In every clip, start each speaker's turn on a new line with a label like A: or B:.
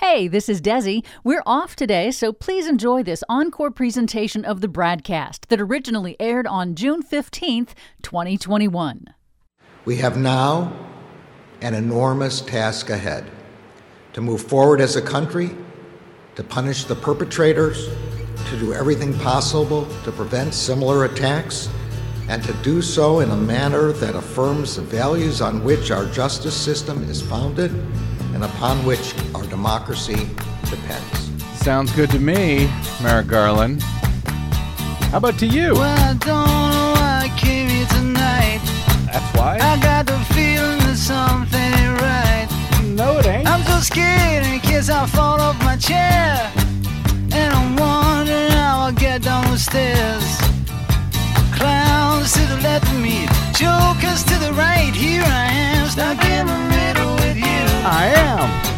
A: Hey, this is Desi. We're off today, so please enjoy this encore presentation of the BradCast that originally aired on June 15th, 2021.
B: We have now an enormous task ahead to move forward as a country, to punish the perpetrators, to do everything possible to prevent similar attacks, and to do so in a manner that affirms the values on which our justice system is founded and upon which our democracy depends.
C: Sounds good to me, Merrick Garland. How about to you?
D: Well, I don't know why I came here tonight.
C: That's why.
D: I got the feeling that something ain't right.
C: no, it ain't.
D: I'm so scared in case I fall off my chair. And I'm wondering how I'll get down the stairs. Clowns to the left of me, jokers to the right. Here I am, stuck in the middle with you.
C: I am.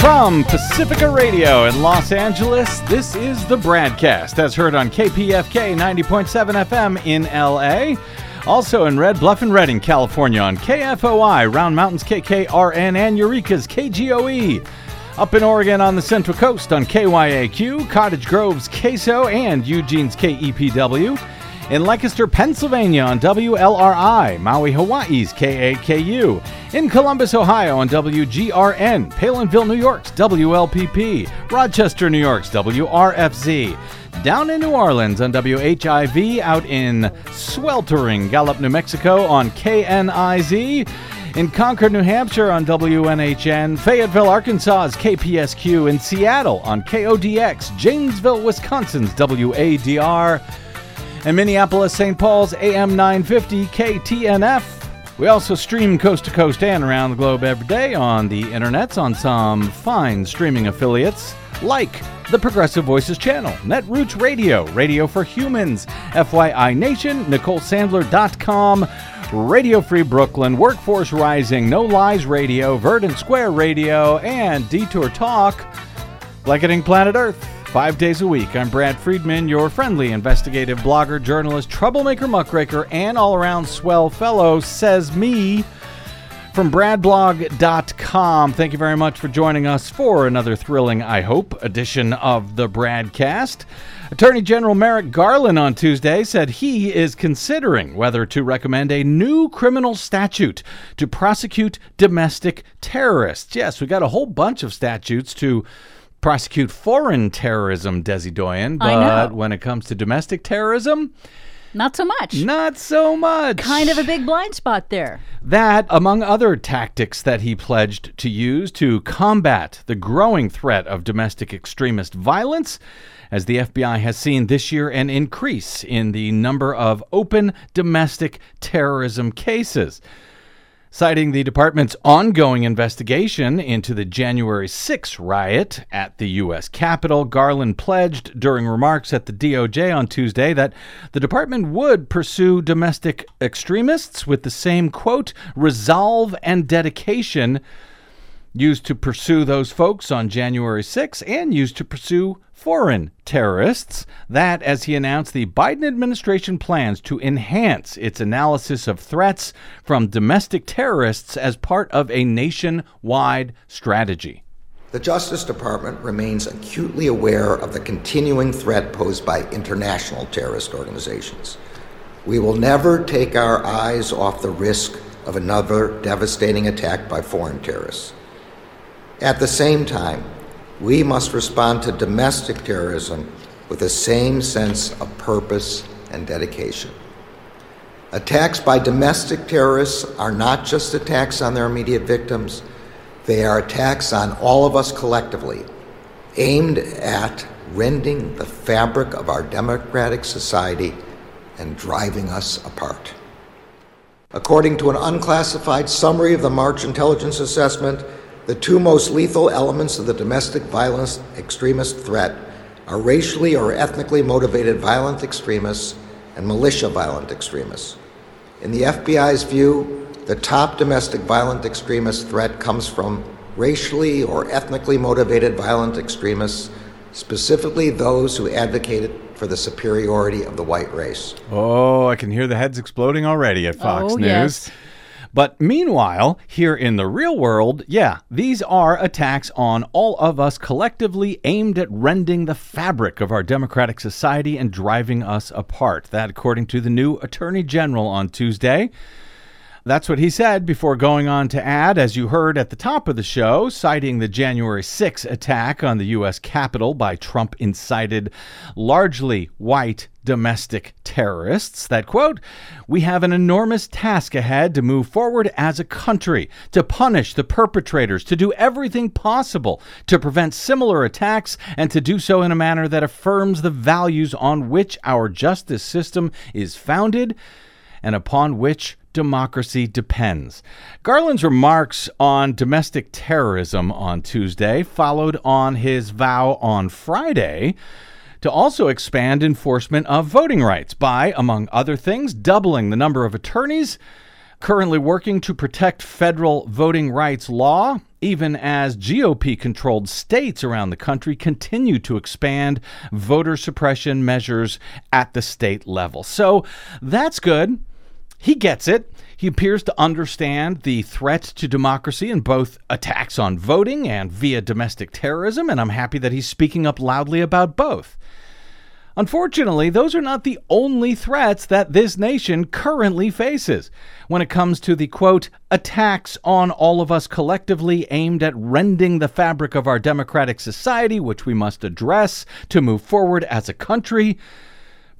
C: From Pacifica Radio in Los Angeles, this is the BradCast as heard on KPFK 90.7 FM in LA. Also in Red Bluff and Redding, California on KFOI, Round Mountains KKRN, and Eureka's KGOE. Up in Oregon on the Central Coast on KYAQ, Cottage Grove's KSO, and Eugene's KEPW. In Lancaster, Pennsylvania on WLRI, Maui, Hawaii's KAKU. In Columbus, Ohio on WGRN, Palenville, New York's WLPP. Rochester, New York's WRFZ. Down in New Orleans on WHIV, out in sweltering Gallup, New Mexico on KNIZ. In Concord, New Hampshire on WNHN, Fayetteville, Arkansas's KPSQ, in Seattle on KODX, Janesville, Wisconsin's WADR, and Minneapolis, St. Paul's AM 950 KTNF. We also stream coast to coast and around the globe every day on the internets on some fine streaming affiliates like the Progressive Voices channel, Netroots Radio, Radio for Humans, FYI Nation, NicoleSandler.com, Radio Free Brooklyn, Workforce Rising, No Lies Radio, Verdant Square Radio, and Detour Talk, blanketing planet Earth. Five days a week. I'm Brad Friedman, your friendly investigative blogger, journalist, troublemaker, muckraker, and all around swell fellow, says me from bradblog.com. Thank you very much for joining us for another thrilling, I hope, edition of the Bradcast. Attorney General Merrick Garland on Tuesday said he is considering whether to recommend a new criminal statute to prosecute domestic terrorists. Yes, we got a whole bunch of statutes to prosecute foreign terrorism, Desi Doyen, but when it comes to domestic terrorism,
A: Not so much.
C: not so much.
A: Kind of a big blind spot there.
C: That, among other tactics that he pledged to use to combat the growing threat of domestic extremist violence, as the FBI has seen this year an increase in the number of open domestic terrorism cases. Citing the department's ongoing investigation into the January 6 riot at the U.S. Capitol, Garland pledged during remarks at the DOJ on Tuesday that the department would pursue domestic extremists with the same, quote, resolve and dedication used to pursue those folks on January 6 and used to pursue foreign terrorists. That, as he announced, the Biden administration plans to enhance its analysis of threats from domestic terrorists as part of a nationwide strategy.
B: The Justice Department remains acutely aware of the continuing threat posed by international terrorist organizations. We will never take our eyes off the risk of another devastating attack by foreign terrorists. At the same time, we must respond to domestic terrorism with the same sense of purpose and dedication. Attacks by domestic terrorists are not just attacks on their immediate victims, they are attacks on all of us collectively, aimed at rending the fabric of our democratic society and driving us apart. According to an unclassified summary of the March Intelligence Assessment, the two most lethal elements of the domestic violence extremist threat are racially or ethnically motivated violent extremists and militia violent extremists. In the FBI's view, the top domestic violent extremist threat comes from racially or ethnically motivated violent extremists, specifically those who advocated for the superiority of the white race.
C: Oh, I can hear the heads exploding already at Fox
A: Oh,
C: News.
A: yes.
C: But meanwhile, here in the real world, yeah, these are attacks on all of us collectively aimed at rending the fabric of our democratic society and driving us apart. That, according to the new Attorney General on Tuesday. That's what he said before going on to add, as you heard at the top of the show, citing the January 6 attack on the U.S. Capitol by Trump incited, largely white domestic terrorists, that quote, We have an enormous task ahead to move forward as a country, to punish the perpetrators, to do everything possible to prevent similar attacks, and to do so in a manner that affirms the values on which our justice system is founded and upon which democracy depends. Garland's remarks on domestic terrorism on Tuesday followed on his vow on Friday to also expand enforcement of voting rights by, among other things, doubling the number of attorneys currently working to protect federal voting rights law, even as GOP controlled states around the country continue to expand voter suppression measures at the state level. So that's good. He gets it. He appears to understand the threat to democracy in both attacks on voting and via domestic terrorism, and I'm happy that he's speaking up loudly about both. Unfortunately, those are not the only threats that this nation currently faces when it comes to the quote, attacks on all of us collectively aimed at rending the fabric of our democratic society, which we must address to move forward as a country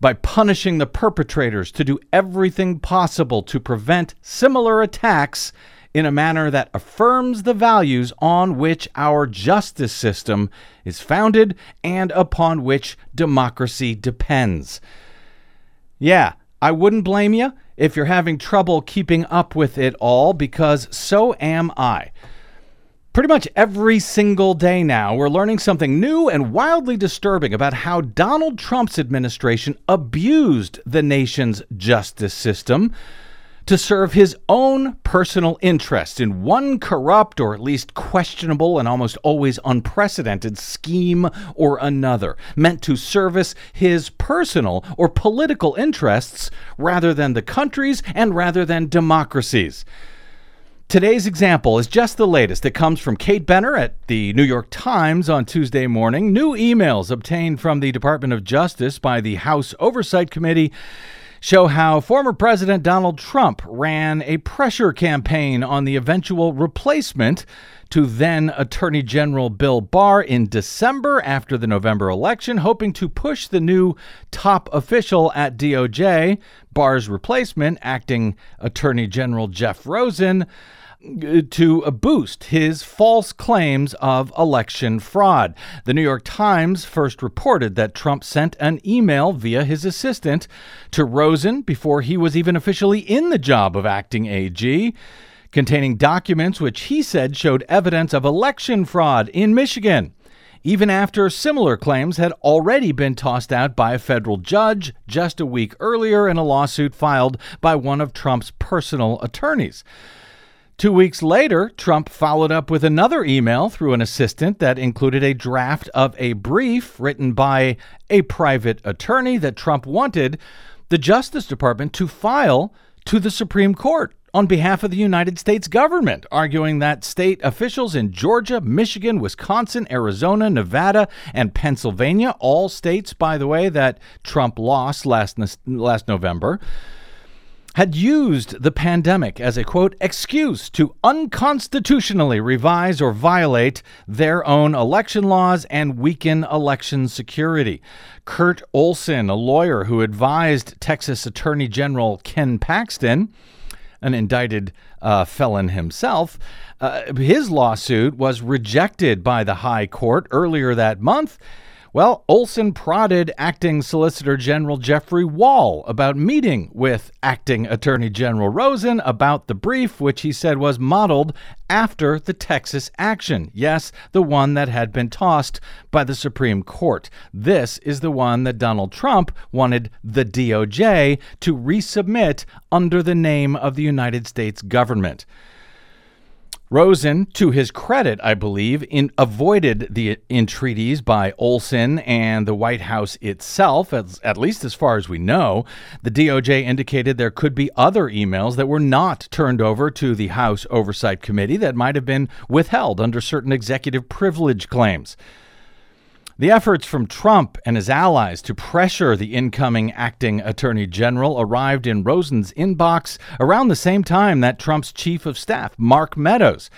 C: by punishing the perpetrators to do everything possible to prevent similar attacks in a manner that affirms the values on which our justice system is founded and upon which democracy depends. Yeah, I wouldn't blame you if you're having trouble keeping up with it all, because so am I. Pretty much every single day now, we're learning something new and wildly disturbing about how Donald Trump's administration abused the nation's justice system to serve his own personal interests in one corrupt or at least questionable and almost always unprecedented scheme or another, meant to service his personal or political interests rather than the country's and rather than democracy's. Today's example is just the latest. It comes from Kate Benner at the New York Times on Tuesday morning. New emails obtained from the Department of Justice by the House Oversight Committee show how former President Donald Trump ran a pressure campaign on the eventual replacement to then Attorney General Bill Barr in December after the November election, hoping to push the new top official at DOJ, Barr's replacement, acting Attorney General Jeff Rosen to boost his false claims of election fraud. The New York Times first reported that Trump sent an email via his assistant to Rosen before he was even officially in the job of acting AG, containing documents which he said showed evidence of election fraud in Michigan even after similar claims had already been tossed out by a federal judge just a week earlier in a lawsuit filed by one of Trump's personal attorneys. Two weeks later, Trump followed up with another email through an assistant that included a draft of a brief written by a private attorney that Trump wanted the Justice Department to file to the Supreme Court on behalf of the United States government, arguing that state officials in Georgia, Michigan, Wisconsin, Arizona, Nevada, and Pennsylvania, all states, by the way, that Trump lost last, last November, had used the pandemic as a quote excuse to unconstitutionally revise or violate their own election laws and weaken election security. Kurt Olsen, a lawyer who advised Texas Attorney General Ken Paxton, an indicted uh, felon himself, uh, his lawsuit was rejected by the High Court earlier that month well, Olsen prodded acting Solicitor General Jeffrey Wall about meeting with acting Attorney General Rosen about the brief, which he said was modeled after the Texas action. Yes, the one that had been tossed by the Supreme Court. This is the one that Donald Trump wanted the DOJ to resubmit under the name of the United States government. Rosen, to his credit, I believe, in, avoided the entreaties by Olsen and the White House itself, as, at least as far as we know. The DOJ indicated there could be other emails that were not turned over to the House Oversight Committee that might have been withheld under certain executive privilege claims. The efforts from Trump and his allies to pressure the incoming acting attorney general arrived in Rosen's inbox around the same time that Trump's chief of staff, Mark Meadows,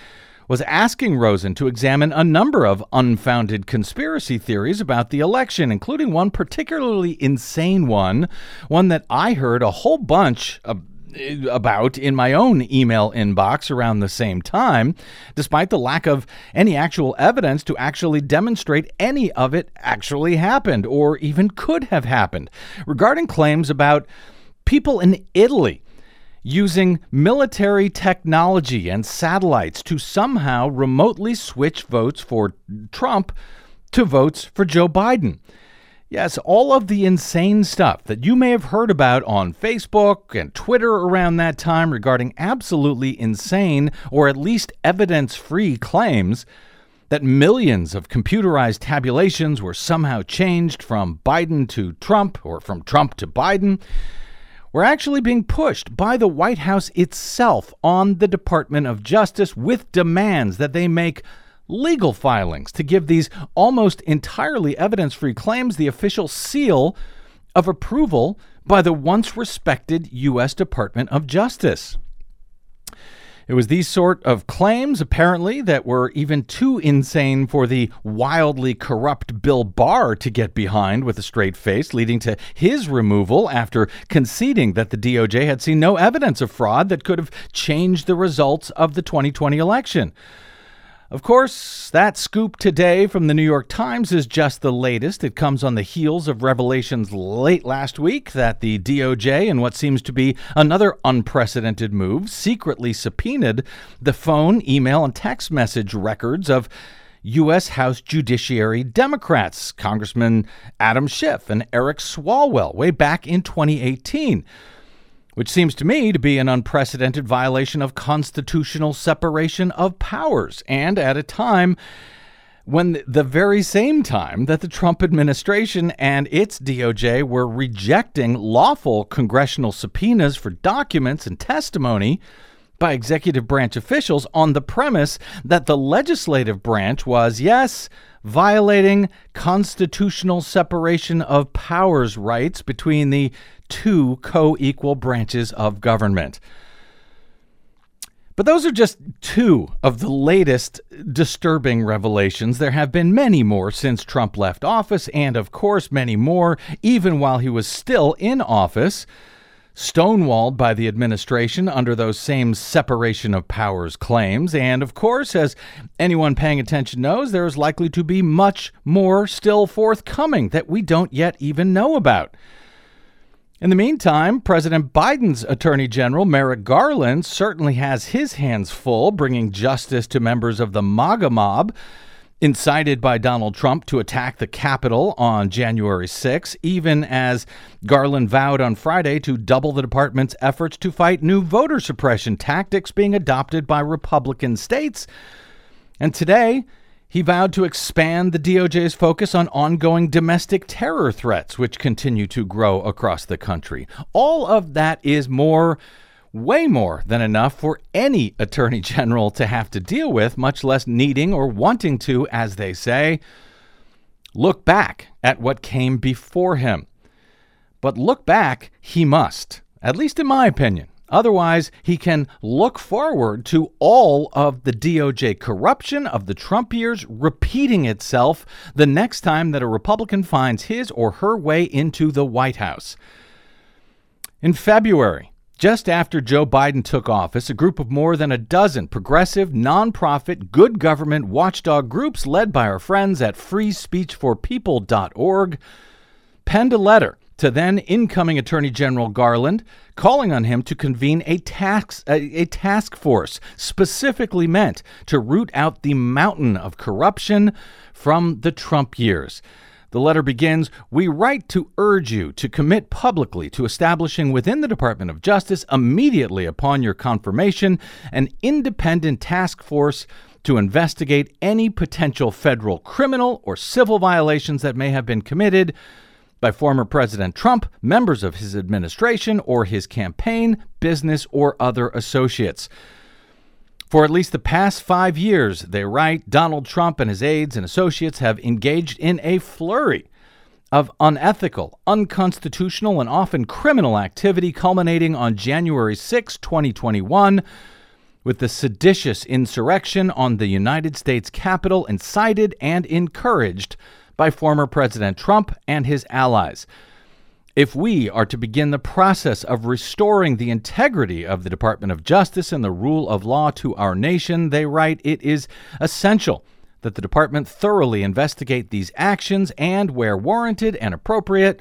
C: was asking Rosen to examine a number of unfounded conspiracy theories about the election, including one particularly insane one, one that I heard a whole bunch of Uh, about in my own email inbox around the same time, despite the lack of any actual evidence to actually demonstrate any of it actually happened or even could have happened. Regarding claims about people in Italy using military technology and satellites to somehow remotely switch votes for Trump to votes for Joe Biden. Yes, all of the insane stuff that you may have heard about on Facebook and Twitter around that time regarding absolutely insane or at least evidence free claims that millions of computerized tabulations were somehow changed from Biden to Trump or from Trump to Biden were actually being pushed by the White House itself on the Department of Justice with demands that they make legal filings to give these almost entirely evidence free claims the official seal of approval by the once respected U.S. Department of Justice. It was these sort of claims, apparently, that were even too insane for the wildly corrupt Bill Barr to get behind with a straight face, leading to his removal after conceding that the DOJ had seen no evidence of fraud that could have changed the results of the 2020 election. Of course, that scoop today from the New York Times is just the latest. It comes on the heels of revelations late last week that the DOJ, in what seems to be another unprecedented move, secretly subpoenaed the phone, email, and text message records of U.S. House Judiciary Democrats, Congressman Adam Schiff and Eric Swalwell, way back in 2018 which seems to me to be an unprecedented violation of constitutional separation of powers, and at a time when the very same time that the Trump administration and its DOJ were rejecting lawful congressional subpoenas for documents and testimony by executive branch officials on the premise that the legislative branch was, yes, violating constitutional separation of powers rights between the two co equal branches of government. But those are just two of the latest disturbing revelations. There have been many more since Trump left office, and of course, many more even while he was still in office, stonewalled by the administration under those same separation of powers claims. And of course, as anyone paying attention knows, there is likely to be much more still forthcoming that we don't yet even know about. In the meantime, President Biden's Attorney General Merrick Garland certainly has his hands full bringing justice to members of the MAGA mob incited by Donald Trump to attack the Capitol on January 6, even as Garland vowed on Friday to double the department's efforts to fight new voter suppression tactics being adopted by Republican states. And today, he vowed to expand the DOJ's focus on ongoing domestic terror threats, which continue to grow across the country. All of that is more, way more than enough for any attorney general to have to deal with, much less needing or wanting to, as they say, look back at what came before him. But look back he must, at least in my opinion. Otherwise, he can look forward to all of the DOJ corruption of the Trump years repeating itself the next time that a Republican finds his or her way into the White House. In February, just after Joe Biden took office, a group of more than a dozen progressive, nonprofit, good government watchdog groups led by our friends at freespeechforpeople.org penned a letter to then incoming Attorney General Garland, calling on him to convene a task, a, a, task force specifically meant to root out the mountain of corruption from the Trump years. The letter begins We write to urge you to commit publicly to establishing within the Department of Justice, immediately upon your confirmation, an independent task force to investigate any potential federal criminal or civil violations that may have been committed by former President Trump, members of his administration, or his campaign, business, or other associates. For at least the past five years, they write, Donald Trump and his aides and associates have engaged in a flurry of unethical, unconstitutional, and often criminal activity, culminating on January 6, 2021, with the seditious insurrection on the United States Capitol incited and encouraged by former President Trump and his allies. If we are to begin the process of restoring the integrity of the Department of Justice and the rule of law to our nation, they write, it is essential that the department thoroughly investigate these actions and, where warranted and appropriate,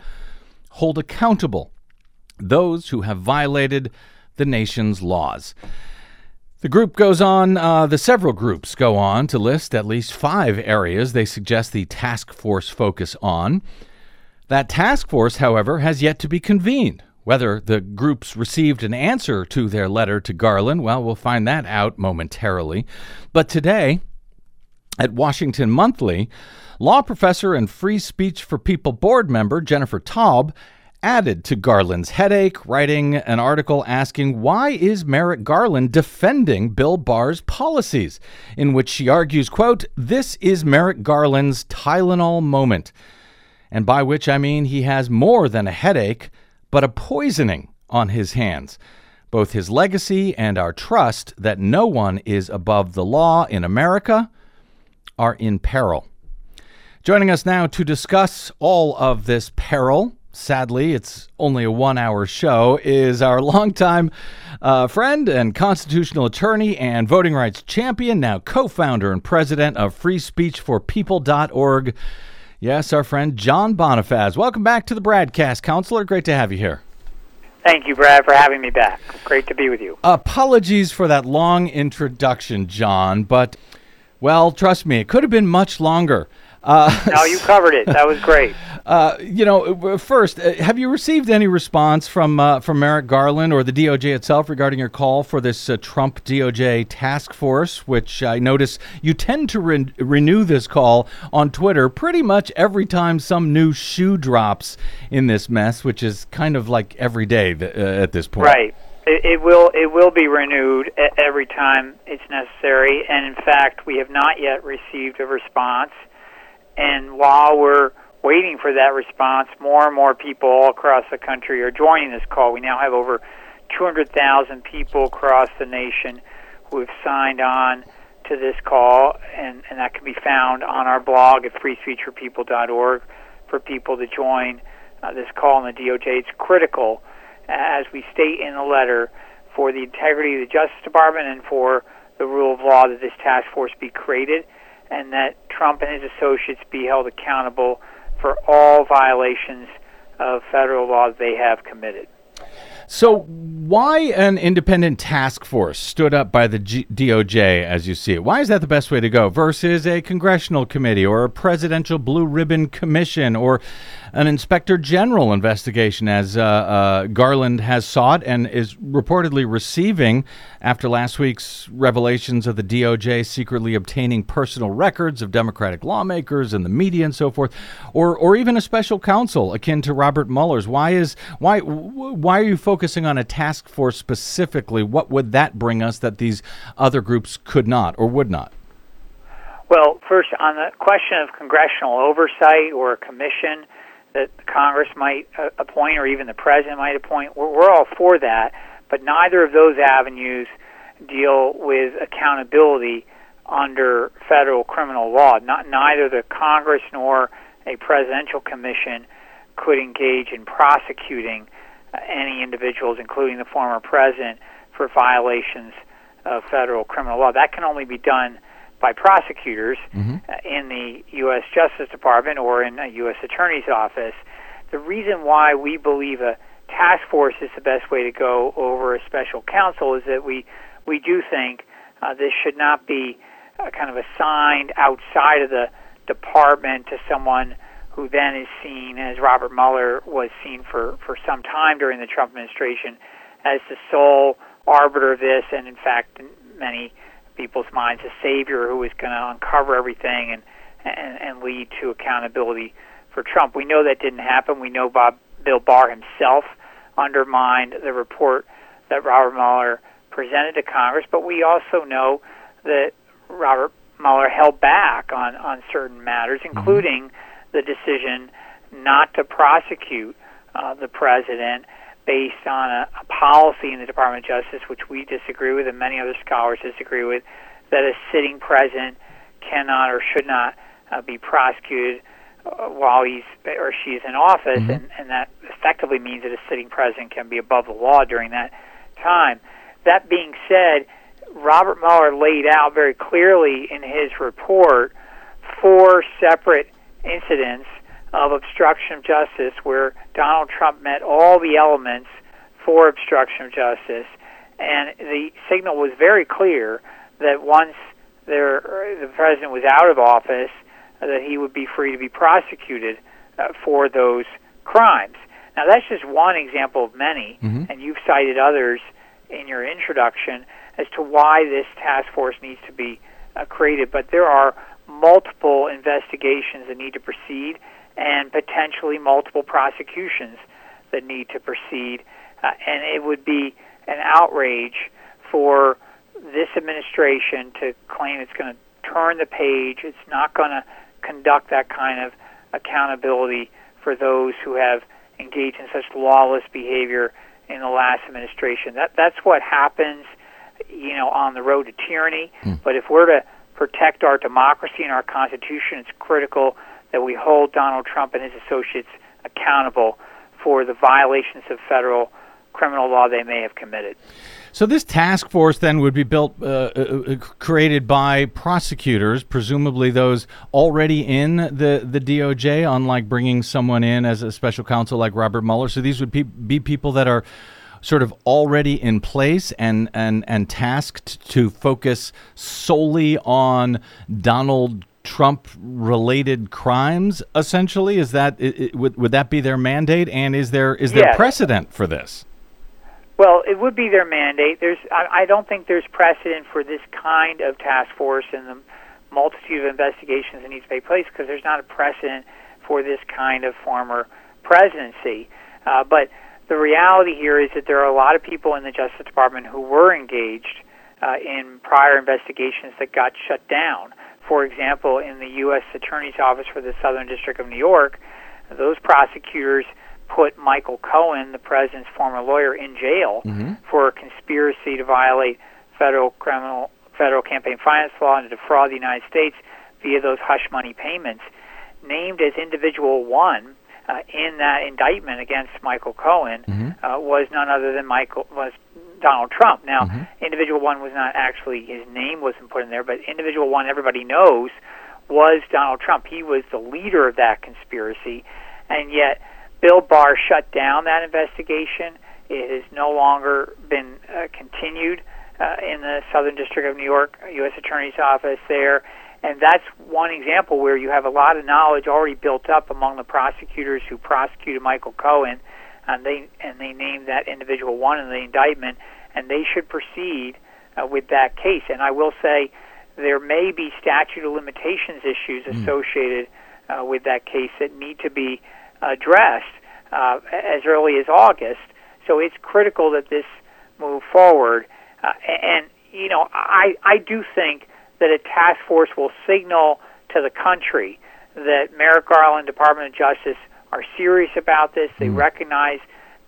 C: hold accountable those who have violated the nation's laws. The group goes on, uh, the several groups go on to list at least five areas they suggest the task force focus on. That task force, however, has yet to be convened. Whether the groups received an answer to their letter to Garland, well, we'll find that out momentarily. But today, at Washington Monthly, law professor and Free Speech for People board member Jennifer Taub added to Garland's headache, writing an article asking why is Merrick Garland defending Bill Barr's policies, in which she argues, quote, this is Merrick Garland's Tylenol moment and by which I mean he has more than a headache, but a poisoning on his hands. Both his legacy and our trust that no one is above the law in America are in peril. Joining us now to discuss all of this peril, sadly, it's only a one hour show, is our longtime uh, friend and constitutional attorney and voting rights champion, now co founder and president of freespeechforpeople.org, Yes, our friend John Bonifaz. Welcome back to the BradCast, counselor. Great to have you here.
E: Thank you, Brad, for having me back. Great to be with you.
C: Apologies for that long introduction, John, but, well, trust me, it could have been much longer.
E: Uh, no, you covered it. That was great.
C: Uh, you know, first, uh, have you received any response from uh, from Merrick Garland or the DOJ itself regarding your call for this uh, Trump DOJ task force? Which I notice you tend to re- renew this call on Twitter pretty much every time some new shoe drops in this mess, which is kind of like every day th- uh, at this point.
E: Right. It, it will it will be renewed every time it's necessary, and in fact, we have not yet received a response. And while we're waiting for that response, more and more people all across the country are joining this call. We now have over 200,000 people across the nation who have signed on to this call, and, and that can be found on our blog at freespeechforpeople.org for people to join uh, this call in the DOJ. It's critical, as we state in the letter, for the integrity of the Justice Department and for the rule of law that this task force be created and that Trump and his associates be held accountable for all violations of federal law they have committed.
C: So, why an independent task force stood up by the G- DOJ as you see it? Why is that the best way to go versus a congressional committee or a presidential blue ribbon commission or an inspector general investigation, as uh, uh, Garland has sought and is reportedly receiving after last week's revelations of the DOJ secretly obtaining personal records of Democratic lawmakers and the media and so forth, or or even a special counsel akin to Robert Mueller's. Why is why why are you focusing on a task force specifically? What would that bring us that these other groups could not or would not?
E: Well, first, on the question of congressional oversight or a commission, that Congress might uh, appoint or even the president might appoint. We're, all for that, but neither of those avenues deal with accountability under federal criminal law. Not neither the Congress nor a presidential commission could engage in prosecuting any individuals, including the former president, for violations of federal criminal law. That can only be done by prosecutors mm-hmm. In the U.S. Justice Department or in a U.S. Attorney's Office. The reason why we believe a task force is the best way to go over a special counsel is that we we do think uh, this should not be uh, kind of assigned outside of the department to someone who then is seen as Robert Mueller was seen for, for some time during the Trump administration as the sole arbiter of this, and in fact, in many people's minds, a savior who was going to uncover everything and, and and lead to accountability for Trump. We know that didn't happen. We know Bob Bill Barr himself undermined the report that Robert Mueller presented to Congress, but we also know that Robert Mueller held back on, on certain matters, mm-hmm. including mm-hmm. The decision not to prosecute uh, the president based on a, a policy in the Department of Justice, which we disagree with and many other scholars disagree with, that a sitting president cannot or should not uh, be prosecuted uh, while he's or she's in office, mm-hmm. and, and that effectively means that a sitting president can be above the law during that time. That being said, Robert Mueller laid out very clearly in his report four separate incidents of obstruction of justice where Donald Trump met all the elements for obstruction of justice. And the signal was very clear that once there, the president was out of office, that he would be free to be prosecuted uh, for those crimes. Now, that's just one example of many, mm-hmm. and you've cited others in your introduction as to why this task force needs to be uh, created. But there are multiple investigations that need to proceed, and potentially multiple prosecutions that need to proceed. Uh, and it would be an outrage for this administration to claim it's going to turn the page. It's not going to conduct that kind of accountability for those who have engaged in such lawless behavior in the last administration. That that's what happens, you know, on the road to tyranny. Mm. But if we're to protect our democracy and our constitution, it's critical that we hold Donald Trump and his associates accountable for the violations of federal criminal law they may have committed.
C: So this task force then would be built, uh, uh, uh created by prosecutors, presumably those already in the, the DOJ, unlike bringing someone in as a special counsel like Robert Mueller. So these would be, be people that are sort of already in place and, and, and tasked to focus solely on Donald Trump related crimes essentially is that it, it, would would that be their mandate and is there is there
E: yes.
C: precedent for this
E: well, it would be their mandate. There's, I, I don't think there's precedent for this kind of task force and the multitude of investigations that need to take place because there's not a precedent for this kind of former presidency. Uh, but the reality here is that there are a lot of people in the Justice Department who were engaged uh, in prior investigations that got shut down. For example, in the U.S. Attorney's Office for the Southern District of New York, those prosecutors put Michael Cohen, the president's former lawyer, in jail mm-hmm. for a conspiracy to violate federal criminal federal campaign finance law and to defraud the United States via those hush money payments. Named as individual one uh, in that indictment against Michael Cohen mm-hmm. uh, was none other than Michael was Donald Trump. Now, mm-hmm. individual one was not actually his name wasn't put in there, but individual one everybody knows was Donald Trump. He was the leader of that conspiracy, and yet Bill Barr shut down that investigation. It has no longer been uh, continued uh, in the Southern District of New York U.S. Attorney's Office there. And that's one example where you have a lot of knowledge already built up among the prosecutors who prosecuted Michael Cohen, and they and they named that individual one in the indictment, and they should proceed uh, with that case. And I will say, there may be statute of limitations issues mm. associated uh, with that case that need to be addressed uh, as early as August. So it's critical that this move forward. Uh, and you know, I I do think that a task force will signal to the country that Merrick Garland, Department of Justice, are serious about this. They mm. recognize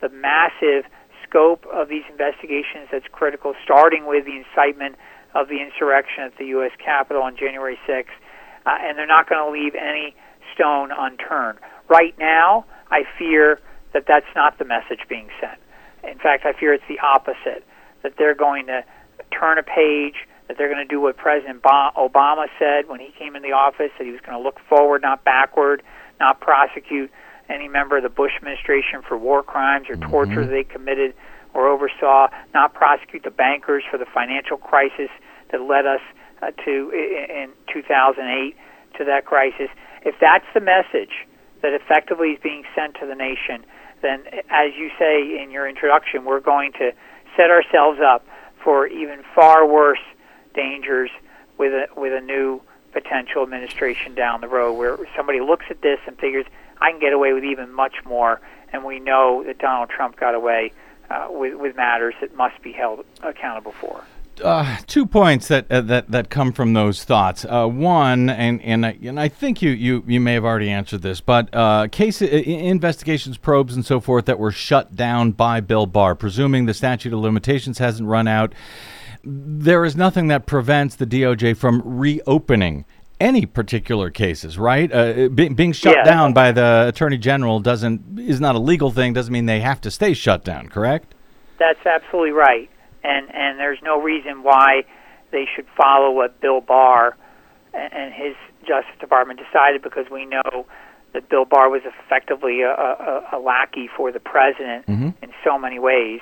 E: the massive scope of these investigations that's critical, starting with the incitement of the insurrection at the U.S. Capitol on January 6th, uh, and they're not going to leave any stone unturned. Right now, I fear that that's not the message being sent. In fact, I fear it's the opposite, that they're going to turn a page, that they're going to do what President Obama said when he came in the office, that he was going to look forward, not backward, not prosecute any member of the Bush administration for war crimes or mm-hmm. torture they committed or oversaw, not prosecute the bankers for the financial crisis that led us uh, to in 2008 to that crisis. If that's the message, that effectively is being sent to the nation, then, as you say in your introduction, we're going to set ourselves up for even far worse dangers with a with a new potential administration down the road, where somebody looks at this and figures I can get away with even much more, and we know that Donald Trump got away uh, with with matters that must be held accountable for.
C: Uh, two points that uh, that that come from those thoughts. Uh, one, and and I, and I think you, you you may have already answered this, but uh, case investigations, probes, and so forth that were shut down by Bill Barr, presuming the statute of limitations hasn't run out. There is nothing that prevents the DOJ from reopening any particular cases, right? Uh, be, being shut yeah. down by the attorney general doesn't is not a legal thing. Doesn't mean they have to stay shut down. Correct?
E: That's absolutely right and and there's no reason why they should follow what Bill Barr and his Justice Department decided because we know that Bill Barr was effectively a, a, a lackey for the president mm-hmm. in so many ways,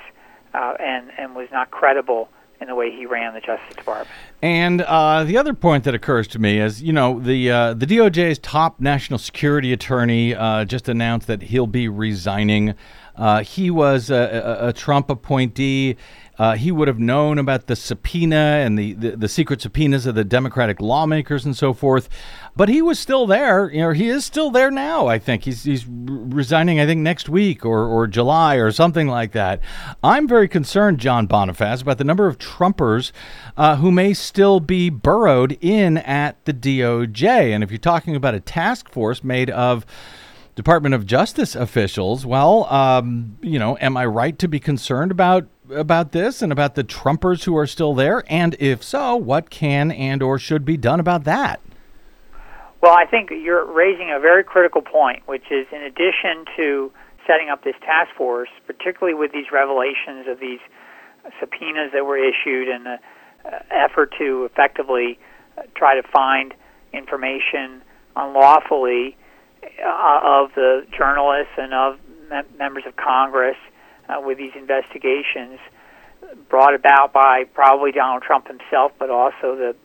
E: uh, and and was not credible in the way he ran the Justice Department.
C: And uh, the other point that occurs to me is, you know, the uh, the DOJ's top national security attorney uh, just announced that he'll be resigning. Uh, he was a, a, a Trump appointee. Uh, he would have known about the subpoena and the, the, the, secret subpoenas of the Democratic lawmakers and so forth. But he was still there. You know, he is still there now. I think he's he's resigning. I think next week or or July or something like that. I'm very concerned, John Bonifaz, about the number of Trumpers uh, who may still be burrowed in at the DOJ. And if you're talking about a task force made of Department of Justice officials, well, um, you know, am I right to be concerned about about this and about the Trumpers who are still there? And if so, what can and or should be done about that?
E: Well, I think you're raising a very critical point, which is in addition to setting up this task force, particularly with these revelations of these subpoenas that were issued and the uh, effort to effectively uh, try to find information unlawfully uh, of the journalists and of members of Congress uh, with these investigations brought about by probably Donald Trump himself, but also the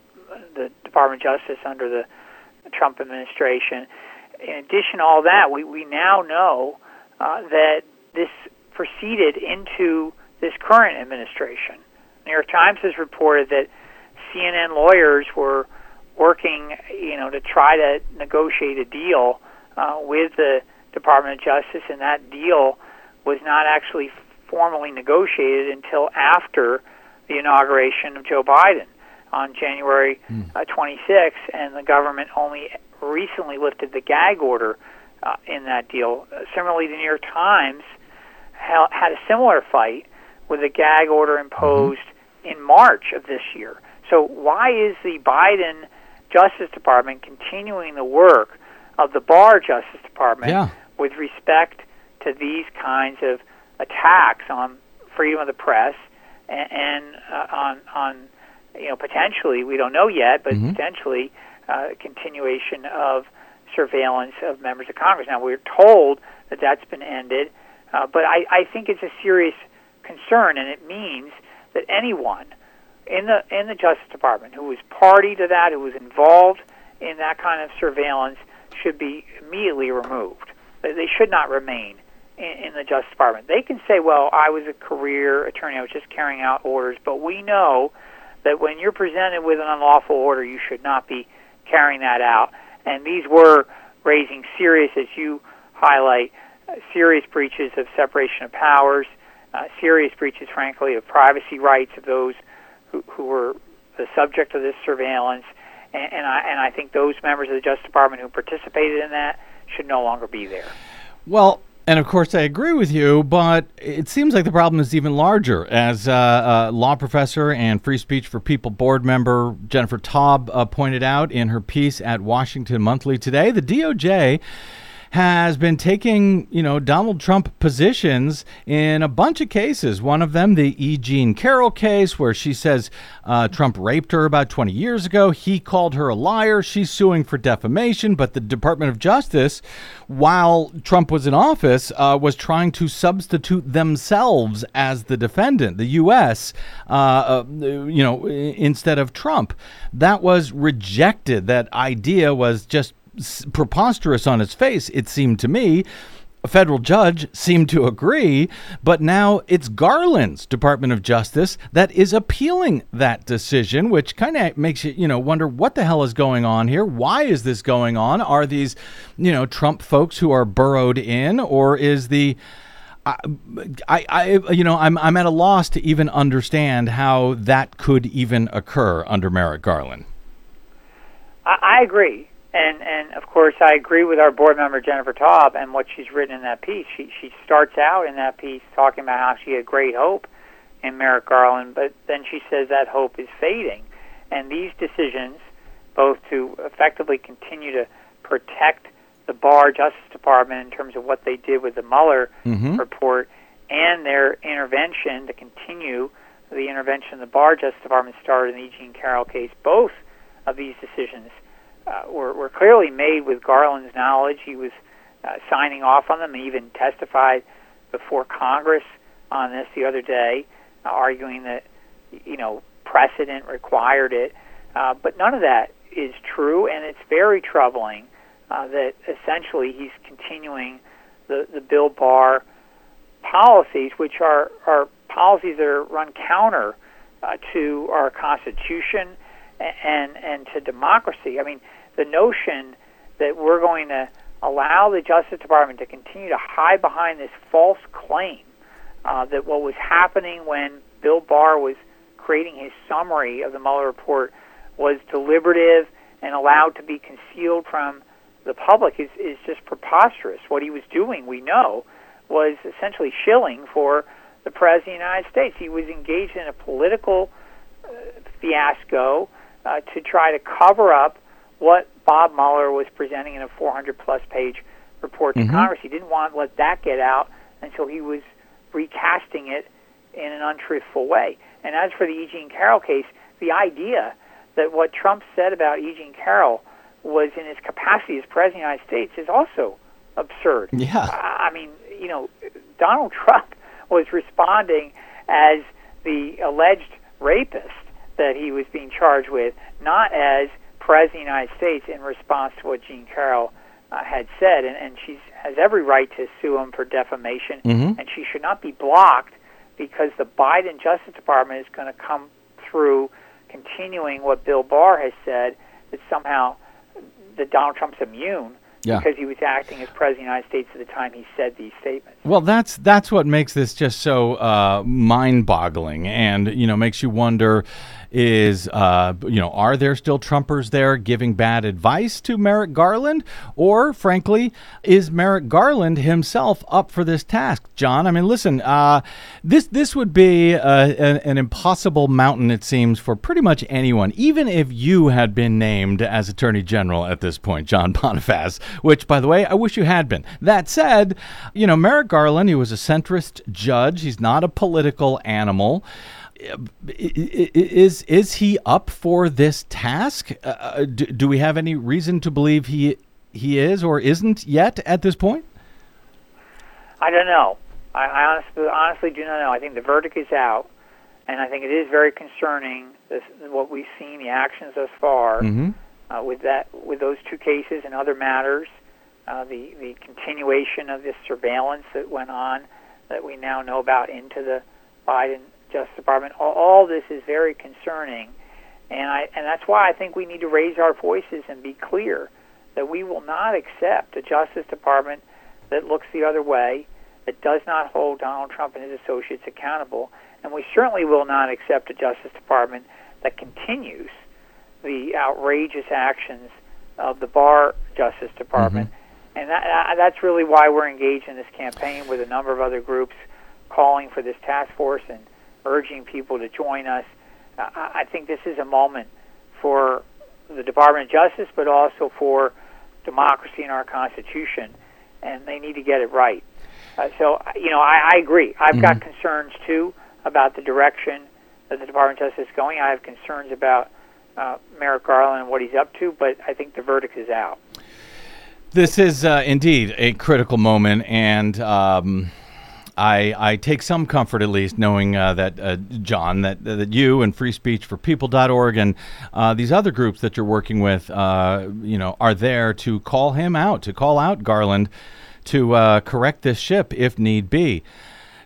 E: the Department of Justice under the Trump administration. In addition to all that, we, we now know uh, that this proceeded into this current administration. New York Times has reported that CNN lawyers were working, you know, to try to negotiate a deal uh, with the Department of Justice, and that deal was not actually formally negotiated until after the inauguration of Joe Biden on January mm. uh, 26, and the government only recently lifted the gag order uh, in that deal. Uh, similarly, the New York Times ha- had a similar fight with a gag order imposed mm-hmm. in March of this year. So, why is the Biden Justice Department continuing the work of the Barr Justice Department
C: yeah.
E: with respect to these kinds of attacks on freedom of the press and, and uh, on on you know potentially we don't know yet, but mm-hmm. potentially uh, continuation of surveillance of members of Congress. Now we're told that that's been ended, uh, but I, I think it's a serious concern, and it means that anyone in the in the Justice Department who was party to that, who was involved in that kind of surveillance, should be immediately removed. They should not remain in, in the Justice Department. They can say, well, I was a career attorney, I was just carrying out orders, but we know that when you're presented with an unlawful order, you should not be carrying that out. And these were raising serious, as you highlight, uh, serious breaches of separation of powers, uh, serious breaches, frankly, of privacy rights of those who, who were the subject of this surveillance. And, and, I, and I think those members of the Justice Department who participated in that should no longer be there.
C: Well, and of course, I agree with you, but it seems like the problem is even larger. As uh, uh, law professor and Free Speech for People board member Jennifer Taub uh, pointed out in her piece at Washington Monthly today, the DOJ has been taking, you know, Donald Trump positions in a bunch of cases. One of them, the E. Jean Carroll case, where she says uh, Trump raped her about 20 years ago. He called her a liar. She's suing for defamation, but the Department of Justice, while Trump was in office, uh, was trying to substitute themselves as the defendant, the U.S., uh, uh, you know, instead of Trump. That was rejected. That idea was just preposterous on its face, it seemed to me. A federal judge seemed to agree, but now it's Garland's Department of Justice that is appealing that decision, which kind of makes you, you know, wonder what the hell is going on here? Why is this going on? Are these, you know, Trump folks who are burrowed in, or is the I, I, you know, I'm, I'm at a loss to even understand how that could even occur under Merrick Garland.
E: I, I agree, and and of course I agree with our board member Jennifer Taub and what she's written in that piece. She she starts out in that piece talking about how she had great hope in Merrick Garland, but then she says that hope is fading, and these decisions, both to effectively continue to protect the Barr Justice Department in terms of what they did with the Mueller
C: Mhm.
E: report and their intervention to continue the intervention the Barr Justice Department started in the Eugene Carroll case. Both of these decisions uh, were, were clearly made with Garland's knowledge. He was uh, signing off on them. He even testified before Congress on this the other day, uh, arguing that you know precedent required it. Uh, but none of that is true, and it's very troubling uh, that essentially he's continuing the, the Bill Barr policies, which are, are policies that are run counter uh, to our Constitution and, and to democracy. I mean, the notion that we're going to allow the Justice Department to continue to hide behind this false claim uh, that what was happening when Bill Barr was creating his summary of the Mueller report was deliberative and allowed to be concealed from the public is, is just preposterous. What he was doing, we know, was essentially shilling for the President of the United States. He was engaged in a political uh, fiasco uh, to try to cover up what Bob Mueller was presenting in a 400 plus page report to
C: Mhm.
E: Congress. He didn't want to let that get out and so he was recasting it in an untruthful way. And as for the E. Jean Carroll case, the idea that what Trump said about E. Jean Carroll was in his capacity as President of the United States is also absurd.
C: Yeah.
E: I mean, you know, Donald Trump was responding as the alleged rapist that he was being charged with, not as President of the United States in response to what Jean Carroll uh, had said. And, and she has every right to sue him for defamation,
C: Mhm.
E: and she should not be blocked because the Biden Justice Department is going to come through continuing what Bill Barr has said that somehow that Donald Trump's immune
C: Yeah.
E: because he was acting as president of the United States at the time he said these statements.
C: Well, that's that's what makes this just so uh, mind-boggling, and you know makes you wonder: is uh, you know are there still Trumpers there giving bad advice to Merrick Garland, or frankly, is Merrick Garland himself up for this task? John, I mean, listen, uh, this this would be uh, an, an impossible mountain, it seems, for pretty much anyone, even if you had been named as Attorney General at this point, John Bonifaz. Which, by the way, I wish you had been. That said, you know, Merrick Garland, he was a centrist judge. He's not a political animal. Is is he up for this task? Uh, do, do we have any reason to believe he he is or isn't yet at this point?
E: I don't know. I, I honestly, honestly do not know. I think the verdict is out, and I think it is very concerning this, what we've seen, the actions thus far
C: Mm-hmm.
E: uh, with that, with those two cases and other matters, uh, the the continuation of this surveillance that went on that we now know about into the Biden Justice Department. All, all this is very concerning, and I and that's why I think we need to raise our voices and be clear that we will not accept a Justice Department that looks the other way, that does not hold Donald Trump and his associates accountable, and we certainly will not accept a Justice Department that continues the outrageous actions of the Barr Justice Department. And that, uh, that's really why we're engaged in this campaign with a number of other groups calling for this task force and urging people to join us. Uh, I think this is a moment for the Department of Justice, but also for democracy and our Constitution, and they need to get it right. Uh, so, you know, I, I agree. I've got concerns too about the direction that the Department of Justice is going. I have concerns about uh, Merrick Garland and what he's up to, but I think the verdict is out.
C: This is uh, indeed a critical moment, and um, I, I take some comfort at least knowing uh, that uh, John that that you and Free Speech for People.org and uh, these other groups that you're working with, uh, you know, are there to call him out, to call out Garland, to uh, correct this ship if need be.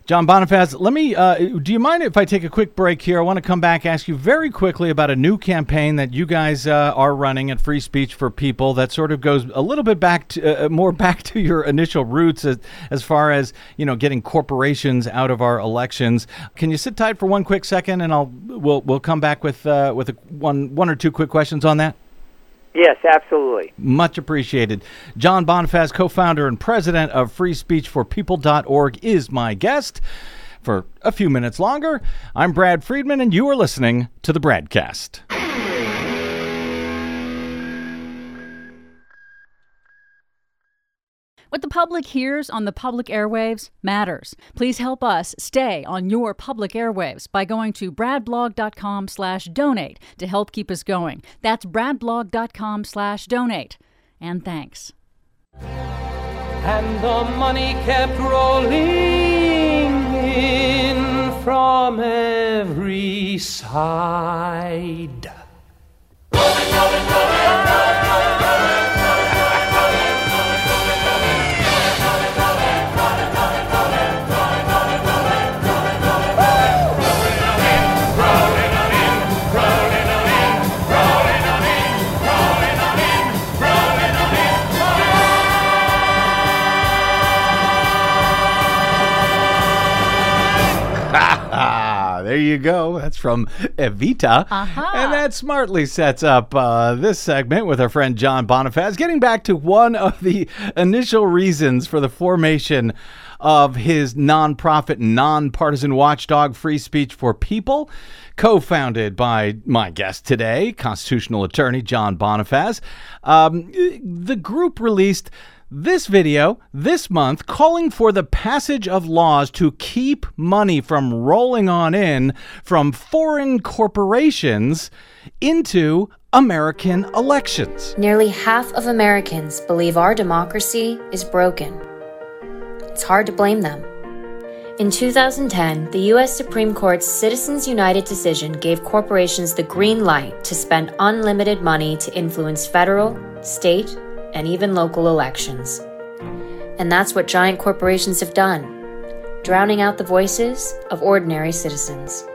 C: John Bonifaz, let me. Uh, do you mind if I take a quick break here? I want to come back ask you very quickly about a new campaign that you guys uh, are running at Free Speech for People that sort of goes a little bit back to uh, more back to your initial roots as, as far as you know getting corporations out of our elections. Can you sit tight for one quick second, and I'll we'll we'll come back with uh, with a, one one or two quick questions on that.
E: Yes, absolutely.
C: Much appreciated. John Bonifaz, co founder and president of freespeechforpeople.org, is my guest for a few minutes longer. I'm Brad Friedman, and you are listening to the BradCast.
A: What the public hears on the public airwaves matters. Please help us stay on your public airwaves by going to bradblog.com slash donate to help keep us going. That's bradblog.com slash donate. And thanks.
F: And the money kept rolling in from every side.
C: Ah, there you go. That's from Evita.
A: Uh-huh.
C: And that smartly sets up uh, this segment with our friend John Bonifaz, getting back to one of the initial reasons for the formation of his nonprofit, nonpartisan watchdog, Free Speech for People, co founded by my guest today, constitutional attorney John Bonifaz. Um, the group released this video this month calling for the passage of laws to keep money from rolling on in from foreign corporations into American elections.
G: Nearly half of Americans believe our democracy is broken. It's hard to blame them. In 2010, the U.S. Supreme Court's Citizens United decision gave corporations the green light to spend unlimited money to influence federal, state, and even local elections. And that's what giant corporations have done, drowning out the voices of ordinary citizens.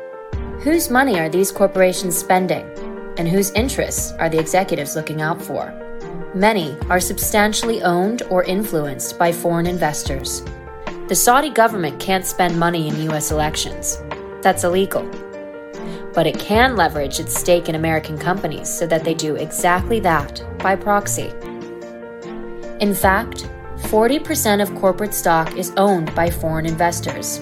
G: Whose money are these corporations spending? And whose interests are the executives looking out for? Many are substantially owned or influenced by foreign investors. The Saudi government can't spend money in U.S. elections. That's illegal. But it can leverage its stake in American companies so that they do exactly that by proxy. In fact, 40% of corporate stock is owned by foreign investors.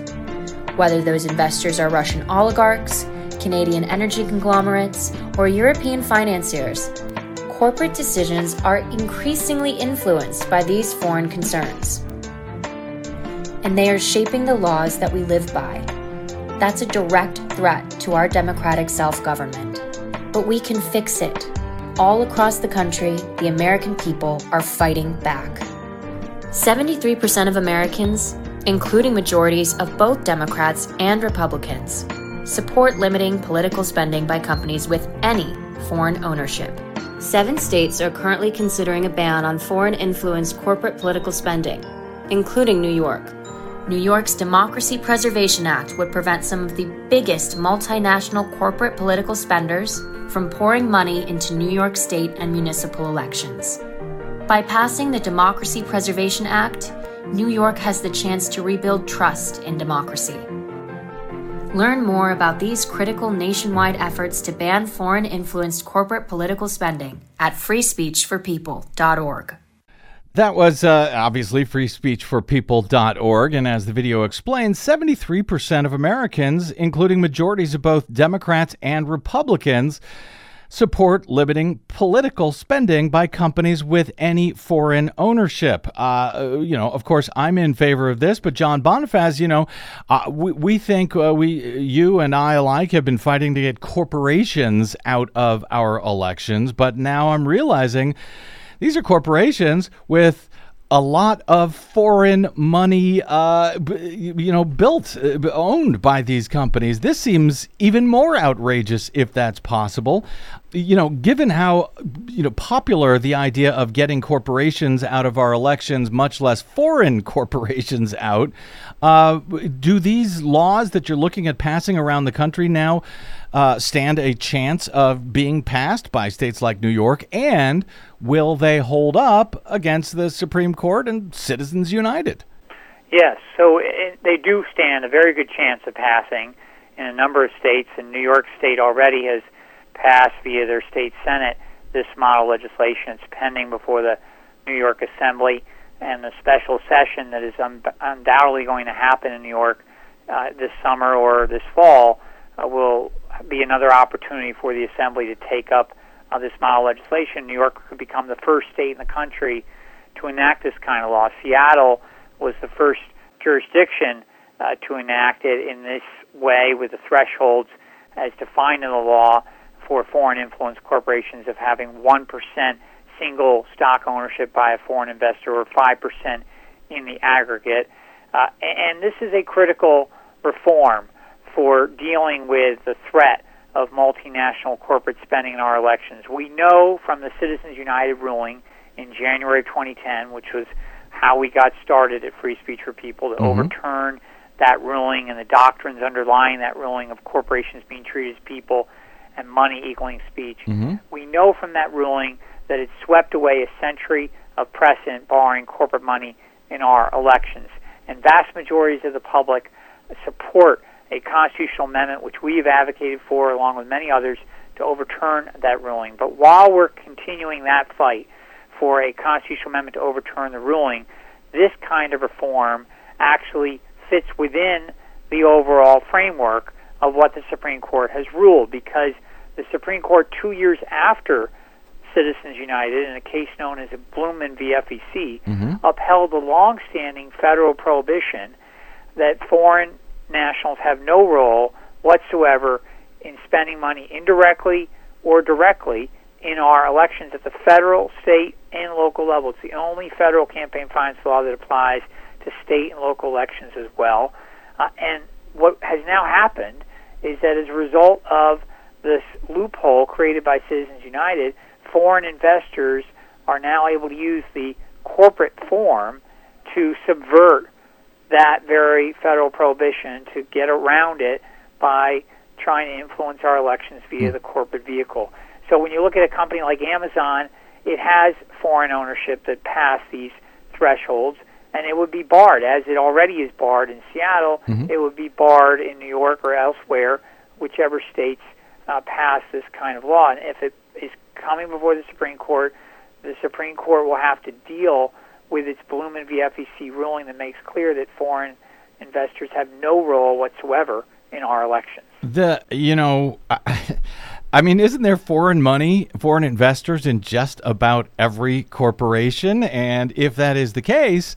G: Whether those investors are Russian oligarchs, Canadian energy conglomerates, or European financiers, corporate decisions are increasingly influenced by these foreign concerns. And they are shaping the laws that we live by. That's a direct threat to our democratic self government. But we can fix it. All across the country, the American people are fighting back. 73% of Americans, including majorities of both Democrats and Republicans, support limiting political spending by companies with any foreign ownership. Seven states are currently considering a ban on foreign influenced corporate political spending, including New York. New York's Democracy Preservation Act would prevent some of the biggest multinational corporate political spenders from pouring money into New York state and municipal elections. By passing the Democracy Preservation Act, New York has the chance to rebuild trust in democracy. Learn more about these critical nationwide efforts to ban foreign influenced corporate political spending at freespeechforpeople.org.
C: That was uh, obviously freespeechforpeople.org. And as the video explains, 73% of Americans, including majorities of both Democrats and Republicans, support limiting political spending by companies with any foreign ownership. Uh, you know, of course, I'm in favor of this, but John Bonifaz, you know, uh, we, we think uh, we, you and I alike, have been fighting to get corporations out of our elections, but now I'm realizing these are corporations with a lot of foreign money, uh, you know, built, uh, owned by these companies. This seems even more outrageous if that's possible. You know, given how you know popular the idea of getting corporations out of our elections, much less foreign corporations out, uh, do these laws that you're looking at passing around the country now uh, stand a chance of being passed by states like New York? And will they hold up against the Supreme Court and Citizens United?
E: Yes, so it, they do stand a very good chance of passing in a number of states, and New York State already has passed via their state senate this model legislation. It's pending before the New York Assembly, and the special session that is un- undoubtedly going to happen in New York uh, this summer or this fall uh, will be another opportunity for the Assembly to take up uh, this model legislation. New York could become the first state in the country to enact this kind of law. Seattle was the first jurisdiction uh, to enact it in this way with the thresholds as defined in the law for foreign influence corporations of having 1% single stock ownership by a foreign investor or 5% in the aggregate. Uh, and this is a critical reform for dealing with the threat of multinational corporate spending in our elections. We know from the Citizens United ruling in January of 2010, which was how we got started at Free Speech for People, to
C: Mhm.
E: overturn that ruling and the doctrines underlying that ruling of corporations being treated as people and money equaling speech.
C: Mhm.
E: We know from that ruling that it swept away a century of precedent barring corporate money in our elections. And vast majorities of the public support a constitutional amendment which we have advocated for, along with many others, to overturn that ruling. But while we're continuing that fight for a constitutional amendment to overturn the ruling, this kind of reform actually fits within the overall framework of what the Supreme Court has ruled because the Supreme Court, two years after Citizens United, in a case known as Bluman v. FEC,
C: Mhm.
E: upheld the long-standing federal prohibition that foreign nationals have no role whatsoever in spending money indirectly or directly in our elections at the federal, state, and local level. It's the only federal campaign finance law that applies to state and local elections as well. Uh, and what has now happened is that as a result of this loophole created by Citizens United, foreign investors are now able to use the corporate form to subvert that very federal prohibition to get around it by trying to influence our elections via the corporate vehicle. So when you look at a company like Amazon, it has foreign ownership that passed these thresholds, and it would be barred, as it already is barred in Seattle.
C: Mhm.
E: It would be barred in New York or elsewhere, whichever states uh, pass this kind of law. And if it is coming before the Supreme Court, the Supreme Court will have to deal with its Bluman v. FEC ruling that makes clear that foreign investors have no role whatsoever in our elections.
C: The you know, I, I mean, isn't there foreign money, foreign investors in just about every corporation? And if that is the case,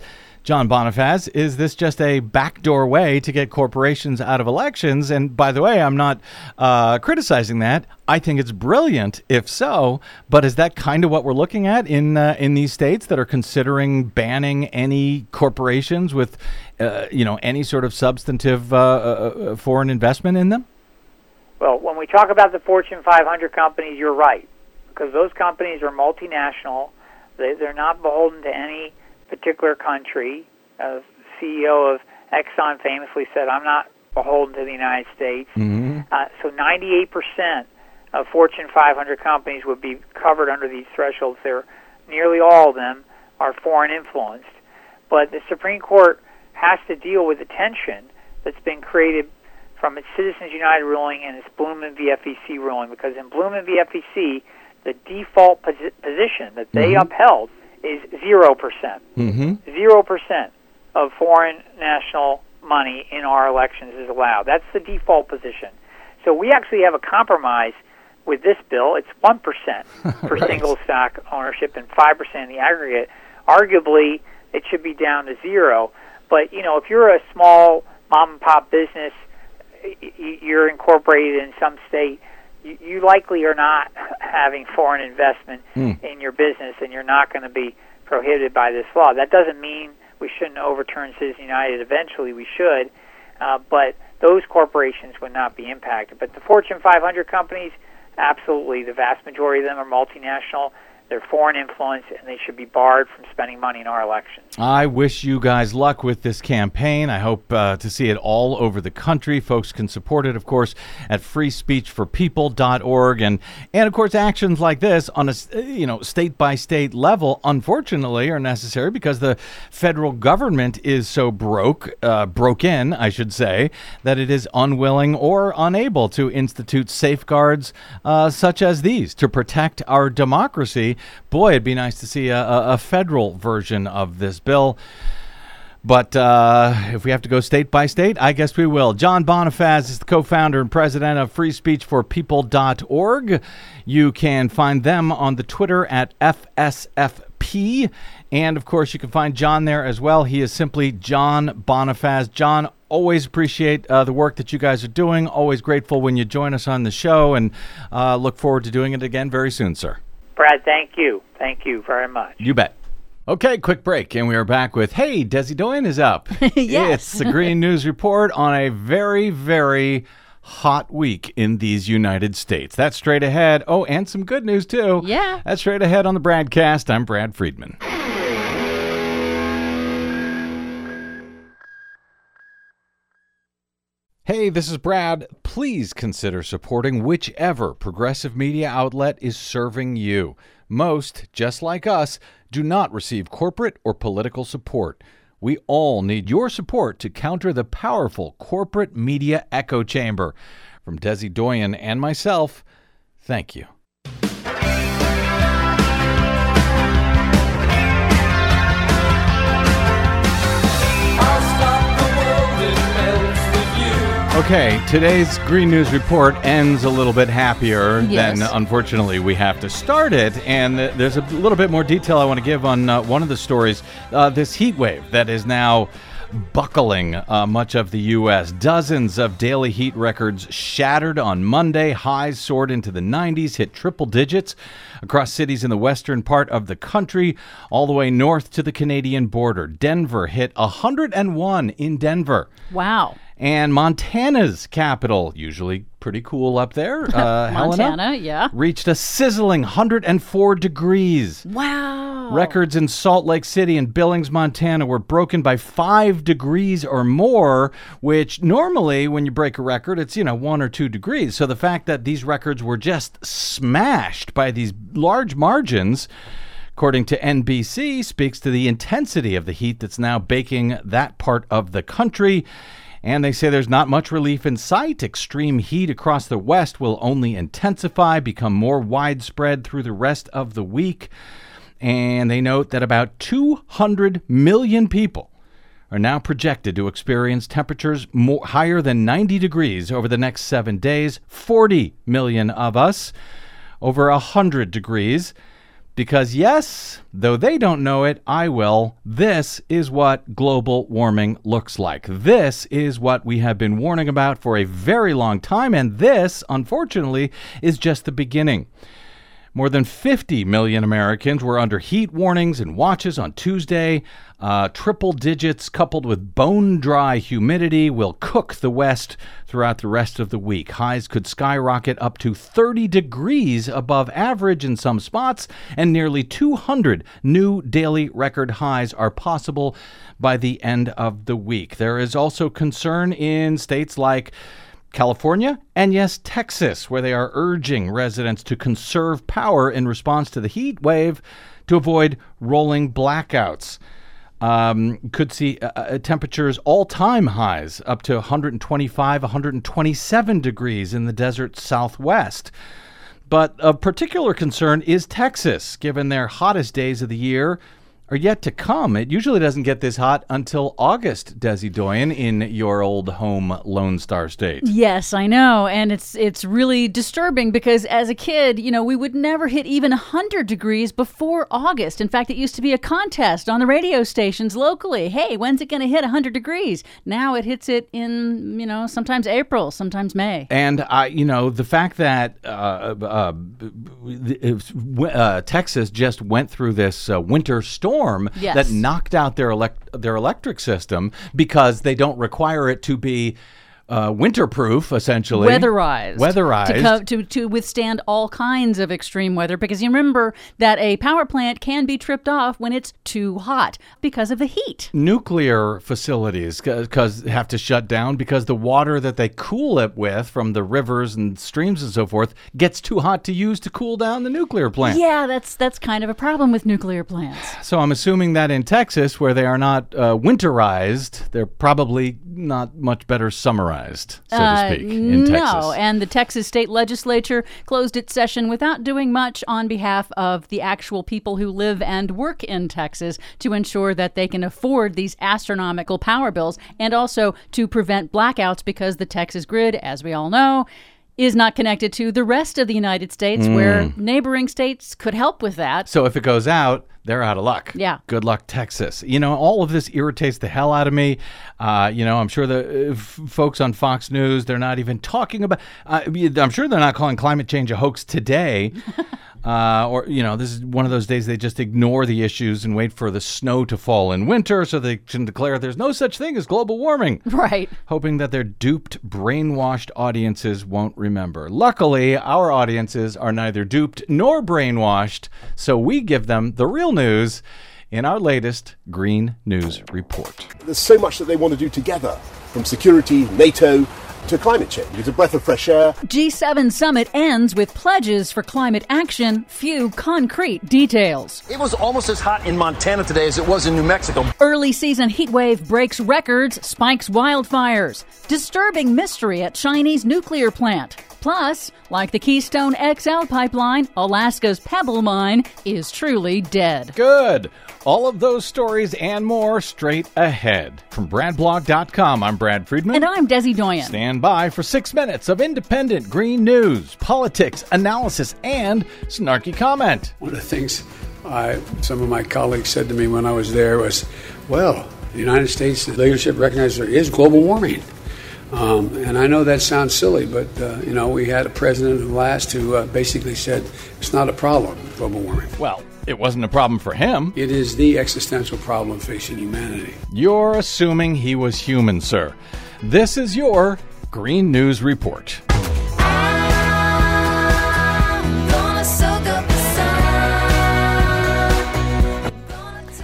C: John Bonifaz, is this just a backdoor way to get corporations out of elections? And by the way, I'm not uh, criticizing that. I think it's brilliant, if so. But is that kind of what we're looking at in uh, in these states that are considering banning any corporations with, uh, you know, any sort of substantive uh, uh, foreign investment in them?
E: Well, when we talk about the Fortune 500 companies, you're right, because those companies are multinational. They, they're not beholden to any particular country. Uh, CEO of Exxon famously said, "I'm not beholden to the United States."
C: Mm-hmm.
E: Uh, so 98% of Fortune 500 companies would be covered under these thresholds. They're, nearly all of them are foreign influenced. But the Supreme Court has to deal with the tension that's been created from its Citizens United ruling and its Bluman v. FEC ruling, because in Bluman v. FEC, the default posi- position that they
C: Mhm.
E: upheld is 0%.
C: Mm-hmm.
E: Zero percent of foreign national money in our elections is allowed. That's the default position. So we actually have a compromise with this bill. It's one percent for
C: Right.
E: single stock ownership and five percent in the aggregate. Arguably, it should be down to zero. But you know, if you're a small mom and pop business, y- y- you're incorporated in some state. You, you likely are not having foreign investment
C: Hmm.
E: in your business, and you're not going to be prohibited by this law. That doesn't mean we shouldn't overturn Citizens United. Eventually, we should, uh, but those corporations would not be impacted. But the Fortune 500 companies, absolutely, the vast majority of them are multinational. They're foreign influence, and they should be barred from spending money in our elections.
C: I wish you guys luck with this campaign. I hope uh, to see it all over the country. Folks can support it, of course, at freespeechforpeople.org, and and of course, actions like this on a you know state by state level, unfortunately, are necessary because the federal government is so broke, uh, broken, I should say, that it is unwilling or unable to institute safeguards uh, such as these to protect our democracy boy, it'd be nice to see a, a federal version of this bill. But uh, if we have to go state by state, I guess we will. John Bonifaz is the co founder and president of freespeechforpeople.org. You can find them on the Twitter at FSFP. And of course, you can find John there as well. He is simply John Bonifaz. John, always appreciate uh, the work that you guys are doing. Always grateful when you join us on the show and uh, look forward to doing it again very soon, sir.
E: Brad, thank you. Thank you very much.
C: You bet. Okay, quick break, and we are back with Hey, Desi Doyen is up.
A: yes.
C: It's the Green News Report on a very, very hot week in these United States. That's straight ahead. Oh, and some good news, too.
A: Yeah.
C: That's straight ahead on the BradCast. I'm Brad Friedman. Hey, this is Brad. Please consider supporting whichever progressive media outlet is serving you. Most, just like us, do not receive corporate or political support. We all need your support to counter the powerful corporate media echo chamber. From Desi Doyen and myself, thank you. Okay, today's Green News Report ends a little bit happier
A: Yes.
C: than unfortunately we have to start it. And there's a little bit more detail I want to give on uh, one of the stories uh, this heat wave that is now buckling uh, much of the U.S. Dozens of daily heat records shattered on Monday. Highs soared into the 90s, hit triple digits across cities in the western part of the country, all the way north to the Canadian border. Denver hit 101 in Denver.
A: Wow.
C: And Montana's capital, usually pretty cool up there, uh, Helena,
A: yeah.
C: reached a sizzling 104 degrees.
A: Wow.
C: Records in Salt Lake City and Billings, Montana were broken by five degrees or more, which normally, when you break a record, it's, you know, one or two degrees. So the fact that these records were just smashed by these large margins, according to NBC, speaks to the intensity of the heat that's now baking that part of the country. And they say there's not much relief in sight. Extreme heat across the West will only intensify, become more widespread through the rest of the week. And they note that about 200 million people are now projected to experience temperatures more, higher than 90 degrees over the next seven days. 40 million of us over 100 degrees. Because, yes, though they don't know it, I will. This is what global warming looks like. This is what we have been warning about for a very long time, and this, unfortunately, is just the beginning. More than 50 million Americans were under heat warnings and watches on Tuesday. Uh, triple digits coupled with bone dry humidity will cook the West throughout the rest of the week. Highs could skyrocket up to 30 degrees above average in some spots, and nearly 200 new daily record highs are possible by the end of the week. There is also concern in states like California, and yes, Texas, where they are urging residents to conserve power in response to the heat wave to avoid rolling blackouts. Um, could see uh, uh, temperatures all time highs up to 125, 127 degrees in the desert southwest. But of particular concern is Texas, given their hottest days of the year are yet to come. It usually doesn't get this hot until August, Desi Doyen, in your old home Lone Star State.
A: Yes, I know, and it's it's really disturbing because as a kid, you know, we would never hit even 100 degrees before August. In fact, it used to be a contest on the radio stations locally. Hey, when's it going to hit 100 degrees? Now it hits it in, you know, sometimes April, sometimes May.
C: And I, you know, the fact that uh, uh, uh, Texas just went through this uh, winter storm storm
A: Yes.
C: that knocked out their elect- their electric system because they don't require it to be uh, winterproof, essentially
A: weatherized,
C: Weatherized.
A: to, co- to to withstand all kinds of extreme weather. Because you remember that a power plant can be tripped off when it's too hot because of the heat.
C: nuclear facilities because have to shut down because the water that they cool it with from the rivers and streams and so forth gets too hot to use to cool down the nuclear plant.
A: Yeah, that's that's kind of a problem with nuclear plants.
C: So I'm assuming that in Texas, where they are not uh, winterized, they're probably not much better summarized, so
A: Uh,
C: to speak, in
A: no,
C: Texas.
A: and the Texas state legislature closed its session without doing much on behalf of the actual people who live and work in Texas to ensure that they can afford these astronomical power bills and also to prevent blackouts because the Texas grid, as we all know, is not connected to the rest of the United States where neighboring states could help with that.
C: So if it goes out, they're out of luck.
A: Yeah.
C: Good luck, Texas. You know, all of this irritates the hell out of me. Uh, you know, I'm sure the uh, f- folks on Fox News, they're not even talking about. Uh, I'm sure they're not calling climate change a hoax today. Uh, or you know, this is one of those days they just ignore the issues and wait for the snow to fall in winter so they can declare there's no such thing as global warming
A: Right.
C: hoping that their duped, brainwashed audiences won't remember. Luckily, our audiences are neither duped nor brainwashed, so we give them the real news in our latest Green News Report.
H: There's so much that they want to do together, from security, NATO, to climate change. It's a breath of fresh air.
A: G7 summit ends with pledges for climate action, few concrete details.
I: It was almost as hot in Montana today as it was in New Mexico.
A: Early season heat wave breaks records, spikes wildfires. Disturbing mystery at Chinese nuclear plant. Plus, like the Keystone XL pipeline, Alaska's Pebble Mine is truly dead.
C: Good. All of those stories and more straight ahead. From BradBlog.com, I'm Brad Friedman.
A: And I'm Desi Doyen.
C: Stand by for six minutes of independent green news, politics, analysis, and snarky comment.
J: One of the things I, some of my colleagues said to me when I was there was, well, the United States leadership recognizes there is global warming. Um, and I know that sounds silly, but uh, you know we had a president who last who uh, basically said it's not a problem, global warming.
C: Well, it wasn't a problem for him.
J: It is the existential problem facing humanity.
C: You're assuming he was human, sir. This is your Green News Report.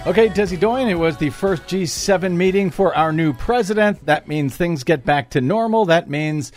C: Okay, Desi Doyen, it was the first G7 meeting for our new president. That means things get back to normal. That means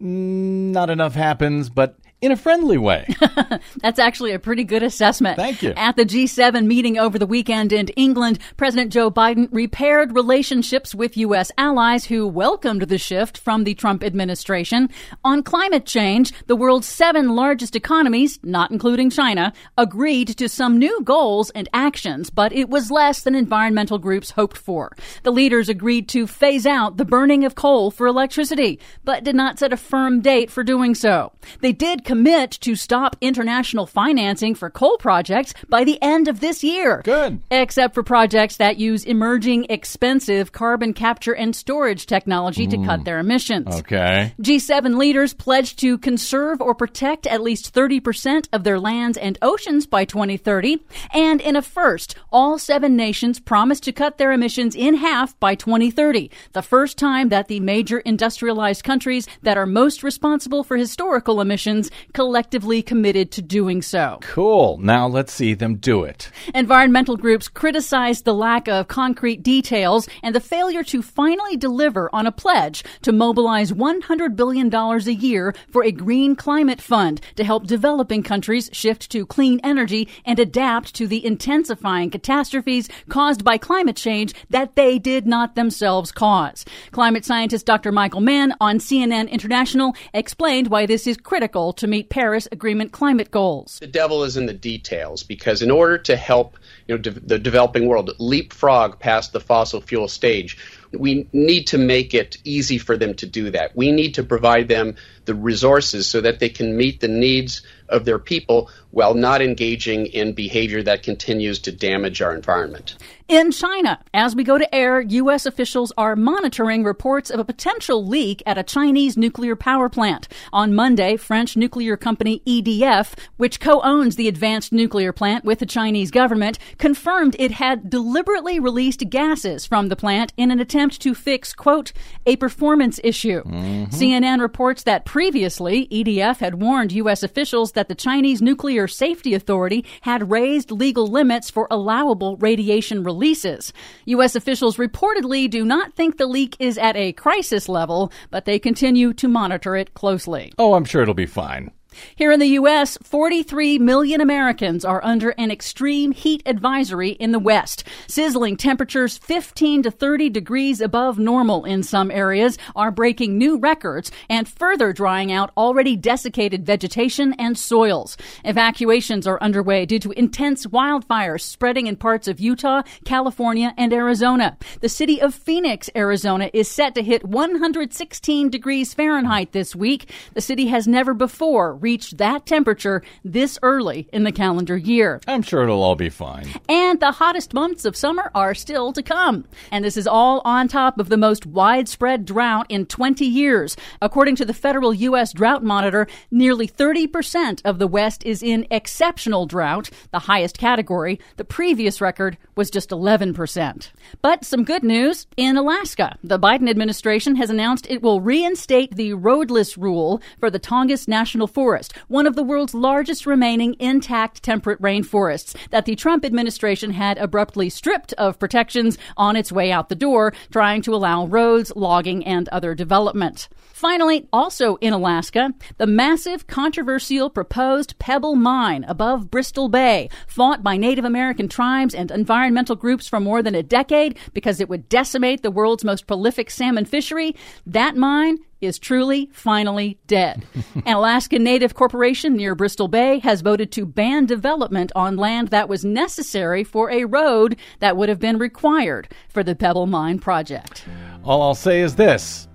C: mm, not enough happens, but in a friendly way.
A: That's actually a pretty good assessment.
C: Thank you.
A: At the G7 meeting over the weekend in England, President Joe Biden repaired relationships with U.S. allies who welcomed the shift from the Trump administration. On climate change, the world's seven largest economies, not including China, agreed to some new goals and actions, but it was less than environmental groups hoped for. The leaders agreed to phase out the burning of coal for electricity, but did not set a firm date for doing so. They did commit to stop international financing for coal projects by the end of this year.
C: Good.
A: Except for projects that use emerging expensive carbon capture and storage technology to cut mm. their emissions.
C: Okay.
A: G7 leaders pledged to conserve or protect at least 30% of their lands and oceans by 2030. And in a first, all seven nations promised to cut their emissions in half by 2030. The first time that the major industrialized countries that are most responsible for historical emissions collectively committed to doing so.
C: Cool. Now let's see them do it.
A: Environmental groups criticized the lack of concrete details and the failure to finally deliver on a pledge to mobilize $100 billion a year for a green climate fund to help developing countries shift to clean energy and adapt to the intensifying catastrophes caused by climate change that they did not themselves cause. Climate scientist Dr. Michael Mann on CNN International explained why this is critical to meet Paris Agreement climate goals.
K: The devil is in the details because in order to help you know de- the developing world leapfrog past the fossil fuel stage, we need to make it easy for them to do that. We need to provide them the resources so that they can meet the needs of their people while not engaging in behavior that continues to damage our environment.
A: In China, as we go to air, U.S. officials are monitoring reports of a potential leak at a Chinese nuclear power plant. On Monday, French nuclear company EDF, which co-owns the advanced nuclear plant with the Chinese government, confirmed it had deliberately released gases from the plant in an attempt to fix, quote, a performance issue. Mm-hmm. CNN reports that previously, EDF had warned U.S. officials that the Chinese Nuclear Safety Authority had raised legal limits for allowable radiation releases. U.S. officials reportedly do not think the leak is at a crisis level, but they continue to monitor it closely.
C: Oh, I'm sure it'll be fine.
A: Here in the U.S., 43 million Americans are under an extreme heat advisory in the West. Sizzling temperatures 15 to 30 degrees above normal in some areas are breaking new records and further drying out already desiccated vegetation and soils. Evacuations are underway due to intense wildfires spreading in parts of Utah, California, and Arizona. The city of Phoenix, Arizona is set to hit 116 degrees Fahrenheit this week. The city has never before reached that temperature this early in the calendar year.
C: I'm sure it'll all be fine.
A: And the hottest months of summer are still to come. And this is all on top of the most widespread drought in 20 years. According to the federal U.S. Drought Monitor, nearly 30% of the West is in exceptional drought, the highest category. The previous record was just 11%. But some good news in Alaska. The Biden administration has announced it will reinstate the roadless rule for the Tongass National Forest, one of the world's largest remaining intact temperate rainforests that the Trump administration had abruptly stripped of protections on its way out the door, trying to allow roads, logging, and other development. Finally, also in Alaska, the massive controversial proposed Pebble Mine above Bristol Bay, fought by Native American tribes and environmental groups for more than a decade because it would decimate the world's most prolific salmon fishery, that mine is truly finally dead. An Alaska Native corporation near Bristol Bay has voted to ban development on land that was necessary for a road that would have been required for the Pebble Mine project.
C: All I'll say is this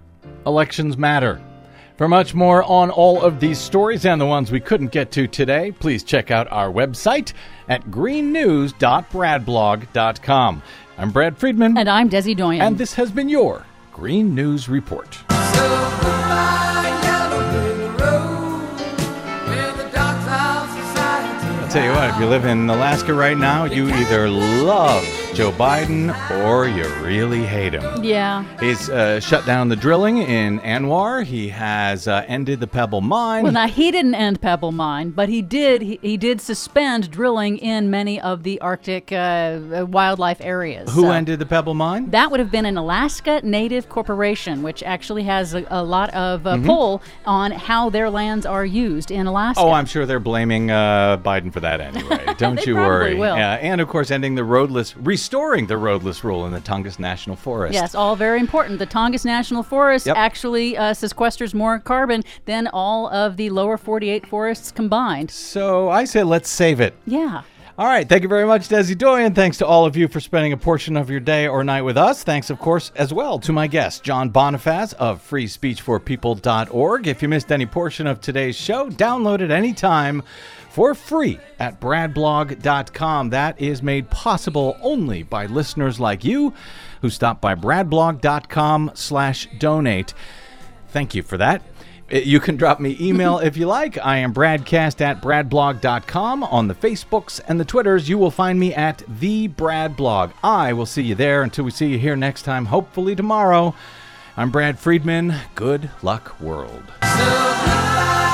C: elections matter. For much more on all of these stories and the ones we couldn't get to today, please check out our website at greennews.bradblog.com. I'm Brad Friedman.
A: And I'm Desi Doyen.
C: And this has been your Green News Report. I'll tell you what, if you live in Alaska right now, you either love Joe Biden or you really hate him.
A: Yeah.
C: He's uh, shut down the drilling in ANWR. He has uh, ended the Pebble Mine.
A: Well, now he didn't end Pebble Mine, but he did. He, he did suspend drilling in many of the Arctic uh, wildlife areas.
C: Who
A: So
C: ended the Pebble Mine?
A: That would have been an Alaska Native Corporation, which actually has a, a lot of uh,
C: Mhm.
A: pull on how their lands are used in Alaska.
C: Oh, I'm sure they're blaming uh, Biden for that anyway. Don't
A: They
C: you worry.
A: will.
C: Yeah, and of course, ending the roadless, restoring the roadless rule in the Tongass National Forest.
A: Yes, all very important. The Tongass National Forest
C: Yep.
A: actually uh, sequesters more carbon than all of the lower 48 forests combined.
C: So I say let's save it.
A: Yeah.
C: All right. Thank you very much, Desi Doyen. Thanks to all of you for spending a portion of your day or night with us. Thanks, of course, as well to my guest, John Bonifaz of freespeechforpeople.org. If you missed any portion of today's show, download it anytime for free at bradblog.com. That is made possible only by listeners like you who stop by bradblog.com slash donate. Thank you for that. Uh, You can drop me email if you like. I am bradcast at bradblog.com. On the Facebooks and the Twitters, you will find me at the Bradblog. I will see you there until we see you here next time, hopefully tomorrow. I'm Brad Friedman. Good luck, world.
D: So